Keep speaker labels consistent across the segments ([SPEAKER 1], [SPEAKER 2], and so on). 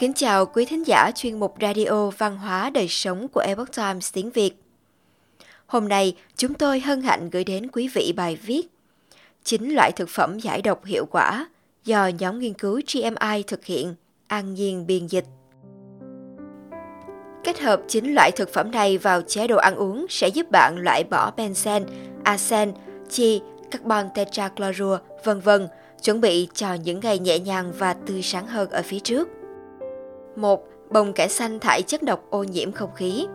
[SPEAKER 1] Kính chào quý thính giả chuyên mục Radio Văn hóa Đời Sống của Epoch Times tiếng Việt. Hôm nay, chúng tôi hân hạnh gửi đến quý vị bài viết Chính loại thực phẩm giải độc hiệu quả do nhóm nghiên cứu GMI thực hiện, an nhiên biên dịch. Kết hợp chính loại thực phẩm này vào chế độ ăn uống sẽ giúp bạn loại bỏ benzen, arsen, chi, carbon tetrachlorua, vân vân, chuẩn bị cho những ngày nhẹ nhàng và tươi sáng hơn ở phía trước. 1. Bông cải xanh thải chất độc ô nhiễm không khí.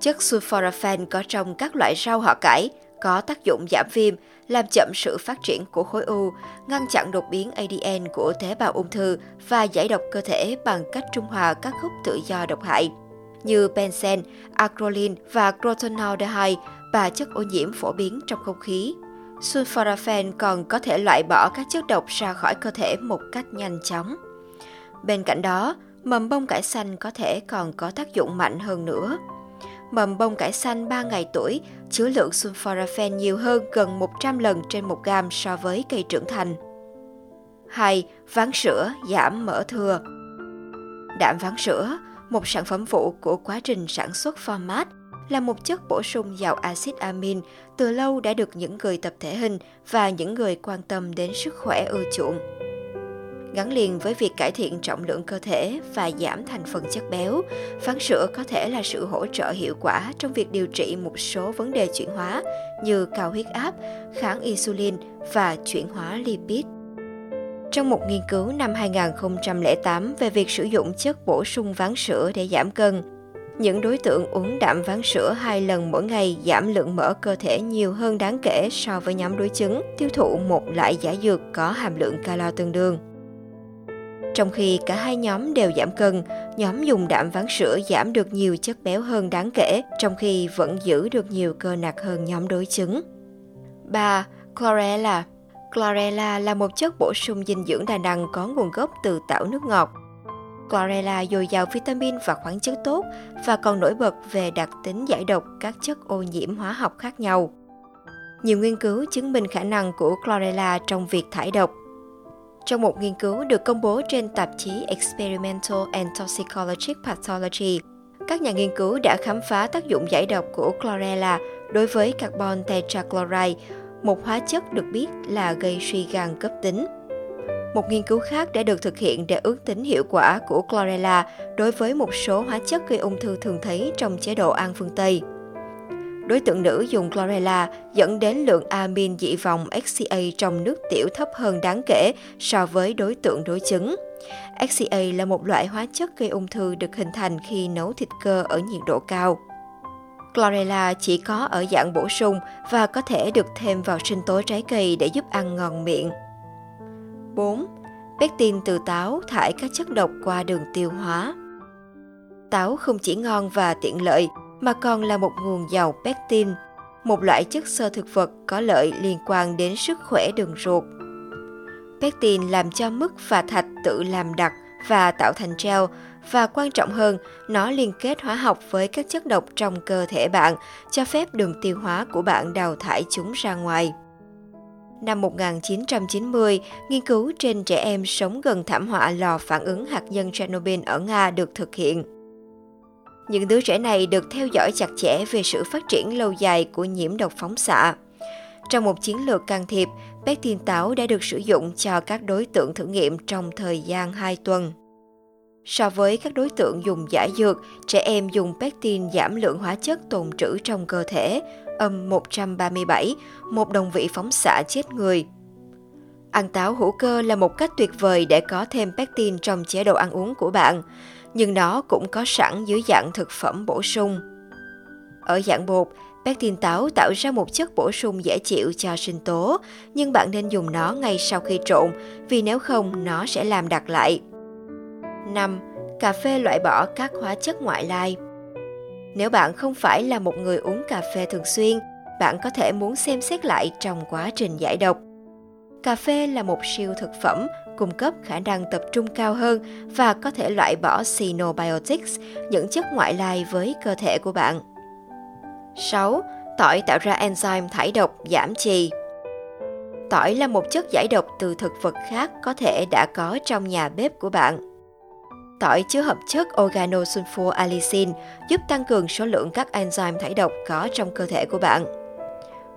[SPEAKER 1] Chất sulforaphane có trong các loại rau họ cải có tác dụng giảm viêm, làm chậm sự phát triển của khối u, ngăn chặn đột biến ADN của tế bào ung thư và giải độc cơ thể bằng cách trung hòa các gốc tự do độc hại như benzen, acrolein và crotonaldehyde và chất ô nhiễm phổ biến trong không khí. Sulforaphane còn có thể loại bỏ các chất độc ra khỏi cơ thể một cách nhanh chóng. Bên cạnh đó, mầm bông cải xanh có thể còn có tác dụng mạnh hơn nữa. Mầm bông cải xanh 3 ngày tuổi chứa lượng sulforaphane nhiều hơn gần 100 lần trên 1 gam so với cây trưởng thành. 2. Ván sữa giảm mỡ thừa Đạm ván sữa, một sản phẩm phụ của quá trình sản xuất format, là một chất bổ sung giàu axit amin từ lâu đã được những người tập thể hình và những người quan tâm đến sức khỏe ưa chuộng gắn liền với việc cải thiện trọng lượng cơ thể và giảm thành phần chất béo, phán sữa có thể là sự hỗ trợ hiệu quả trong việc điều trị một số vấn đề chuyển hóa như cao huyết áp, kháng insulin và chuyển hóa lipid. Trong một nghiên cứu năm 2008 về việc sử dụng chất bổ sung ván sữa để giảm cân, những đối tượng uống đạm ván sữa hai lần mỗi ngày giảm lượng mỡ cơ thể nhiều hơn đáng kể so với nhóm đối chứng tiêu thụ một loại giả dược có hàm lượng calo tương đương. Trong khi cả hai nhóm đều giảm cân, nhóm dùng đạm ván sữa giảm được nhiều chất béo hơn đáng kể, trong khi vẫn giữ được nhiều cơ nạc hơn nhóm đối chứng. 3. Chlorella Chlorella là một chất bổ sung dinh dưỡng đa năng có nguồn gốc từ tảo nước ngọt. Chlorella dồi dào vitamin và khoáng chất tốt và còn nổi bật về đặc tính giải độc các chất ô nhiễm hóa học khác nhau. Nhiều nghiên cứu chứng minh khả năng của chlorella trong việc thải độc trong một nghiên cứu được công bố trên tạp chí Experimental and Toxicologic Pathology, các nhà nghiên cứu đã khám phá tác dụng giải độc của chlorella đối với carbon tetrachloride, một hóa chất được biết là gây suy gan cấp tính. Một nghiên cứu khác đã được thực hiện để ước tính hiệu quả của chlorella đối với một số hóa chất gây ung thư thường thấy trong chế độ ăn phương Tây đối tượng nữ dùng chlorella dẫn đến lượng amin dị vòng XCA trong nước tiểu thấp hơn đáng kể so với đối tượng đối chứng. XCA là một loại hóa chất gây ung thư được hình thành khi nấu thịt cơ ở nhiệt độ cao. Chlorella chỉ có ở dạng bổ sung và có thể được thêm vào sinh tố trái cây để giúp ăn ngon miệng. 4. Pectin từ táo thải các chất độc qua đường tiêu hóa. Táo không chỉ ngon và tiện lợi mà còn là một nguồn giàu pectin, một loại chất xơ thực vật có lợi liên quan đến sức khỏe đường ruột. Pectin làm cho mức và thạch tự làm đặc và tạo thành gel và quan trọng hơn, nó liên kết hóa học với các chất độc trong cơ thể bạn, cho phép đường tiêu hóa của bạn đào thải chúng ra ngoài. Năm 1990, nghiên cứu trên trẻ em sống gần thảm họa lò phản ứng hạt nhân Chernobyl ở Nga được thực hiện. Những đứa trẻ này được theo dõi chặt chẽ về sự phát triển lâu dài của nhiễm độc phóng xạ. Trong một chiến lược can thiệp, pectin táo đã được sử dụng cho các đối tượng thử nghiệm trong thời gian 2 tuần. So với các đối tượng dùng giả dược, trẻ em dùng pectin giảm lượng hóa chất tồn trữ trong cơ thể, âm 137, một đồng vị phóng xạ chết người. Ăn táo hữu cơ là một cách tuyệt vời để có thêm pectin trong chế độ ăn uống của bạn nhưng nó cũng có sẵn dưới dạng thực phẩm bổ sung. Ở dạng bột, pectin táo tạo ra một chất bổ sung dễ chịu cho sinh tố, nhưng bạn nên dùng nó ngay sau khi trộn, vì nếu không nó sẽ làm đặc lại. 5. Cà phê loại bỏ các hóa chất ngoại lai Nếu bạn không phải là một người uống cà phê thường xuyên, bạn có thể muốn xem xét lại trong quá trình giải độc. Cà phê là một siêu thực phẩm cung cấp khả năng tập trung cao hơn và có thể loại bỏ xenobiotics, những chất ngoại lai với cơ thể của bạn. 6. Tỏi tạo ra enzyme thải độc giảm trì. Tỏi là một chất giải độc từ thực vật khác có thể đã có trong nhà bếp của bạn. Tỏi chứa hợp chất organosulfur allicin giúp tăng cường số lượng các enzyme thải độc có trong cơ thể của bạn.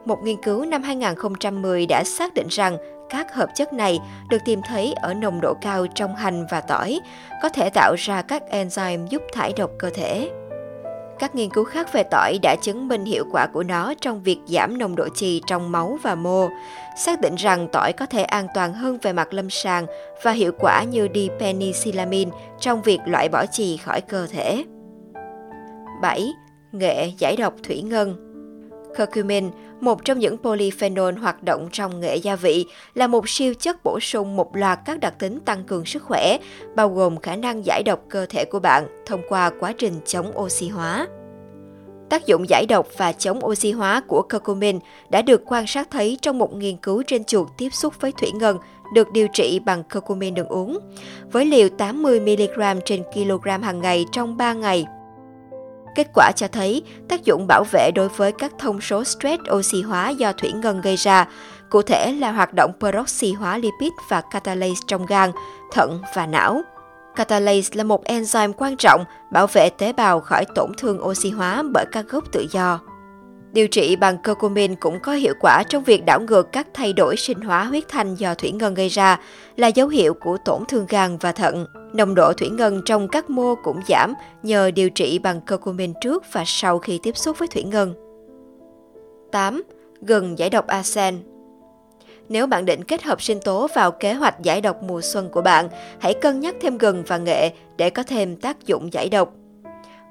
[SPEAKER 1] Một nghiên cứu năm 2010 đã xác định rằng các hợp chất này được tìm thấy ở nồng độ cao trong hành và tỏi, có thể tạo ra các enzyme giúp thải độc cơ thể. Các nghiên cứu khác về tỏi đã chứng minh hiệu quả của nó trong việc giảm nồng độ chì trong máu và mô, xác định rằng tỏi có thể an toàn hơn về mặt lâm sàng và hiệu quả như đi penicillamine trong việc loại bỏ chì khỏi cơ thể. 7. Nghệ giải độc thủy ngân Curcumin, một trong những polyphenol hoạt động trong nghệ gia vị, là một siêu chất bổ sung một loạt các đặc tính tăng cường sức khỏe, bao gồm khả năng giải độc cơ thể của bạn thông qua quá trình chống oxy hóa. Tác dụng giải độc và chống oxy hóa của curcumin đã được quan sát thấy trong một nghiên cứu trên chuột tiếp xúc với thủy ngân được điều trị bằng curcumin đường uống, với liều 80mg trên kg hàng ngày trong 3 ngày Kết quả cho thấy tác dụng bảo vệ đối với các thông số stress oxy hóa do thủy ngân gây ra, cụ thể là hoạt động peroxy hóa lipid và catalase trong gan, thận và não. Catalase là một enzyme quan trọng bảo vệ tế bào khỏi tổn thương oxy hóa bởi các gốc tự do. Điều trị bằng curcumin cũng có hiệu quả trong việc đảo ngược các thay đổi sinh hóa huyết thanh do thủy ngân gây ra, là dấu hiệu của tổn thương gan và thận. Nồng độ thủy ngân trong các mô cũng giảm nhờ điều trị bằng curcumin trước và sau khi tiếp xúc với thủy ngân. 8. Gừng giải độc arsen nếu bạn định kết hợp sinh tố vào kế hoạch giải độc mùa xuân của bạn, hãy cân nhắc thêm gừng và nghệ để có thêm tác dụng giải độc.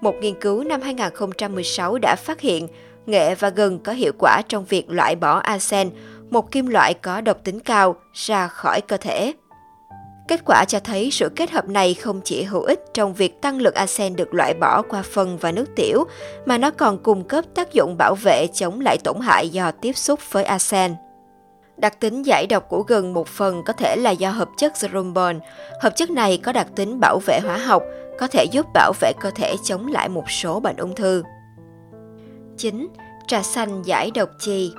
[SPEAKER 1] Một nghiên cứu năm 2016 đã phát hiện nghệ và gừng có hiệu quả trong việc loại bỏ arsen, một kim loại có độc tính cao, ra khỏi cơ thể. Kết quả cho thấy sự kết hợp này không chỉ hữu ích trong việc tăng lượng arsen được loại bỏ qua phân và nước tiểu, mà nó còn cung cấp tác dụng bảo vệ chống lại tổn hại do tiếp xúc với arsen. Đặc tính giải độc của gừng một phần có thể là do hợp chất zerumbon. Hợp chất này có đặc tính bảo vệ hóa học, có thể giúp bảo vệ cơ thể chống lại một số bệnh ung thư. 9. Trà xanh giải độc trì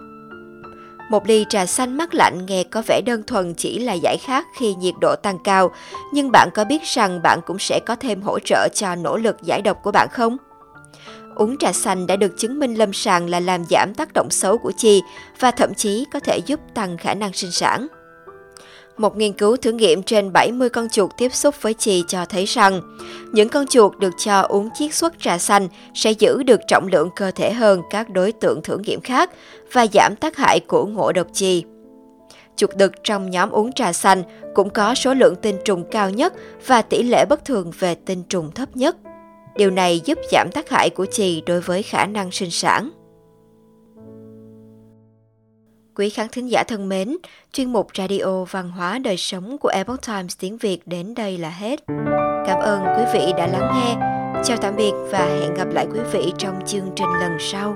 [SPEAKER 1] một ly trà xanh mát lạnh nghe có vẻ đơn thuần chỉ là giải khát khi nhiệt độ tăng cao, nhưng bạn có biết rằng bạn cũng sẽ có thêm hỗ trợ cho nỗ lực giải độc của bạn không? Uống trà xanh đã được chứng minh lâm sàng là làm giảm tác động xấu của chi và thậm chí có thể giúp tăng khả năng sinh sản. Một nghiên cứu thử nghiệm trên 70 con chuột tiếp xúc với chì cho thấy rằng, những con chuột được cho uống chiết xuất trà xanh sẽ giữ được trọng lượng cơ thể hơn các đối tượng thử nghiệm khác và giảm tác hại của ngộ độc chì. Chuột đực trong nhóm uống trà xanh cũng có số lượng tinh trùng cao nhất và tỷ lệ bất thường về tinh trùng thấp nhất. Điều này giúp giảm tác hại của chì đối với khả năng sinh sản. Quý khán thính giả thân mến, chuyên mục Radio Văn hóa Đời Sống của Epoch Times tiếng Việt đến đây là hết. Cảm ơn quý vị đã lắng nghe. Chào tạm biệt và hẹn gặp lại quý vị trong chương trình lần sau.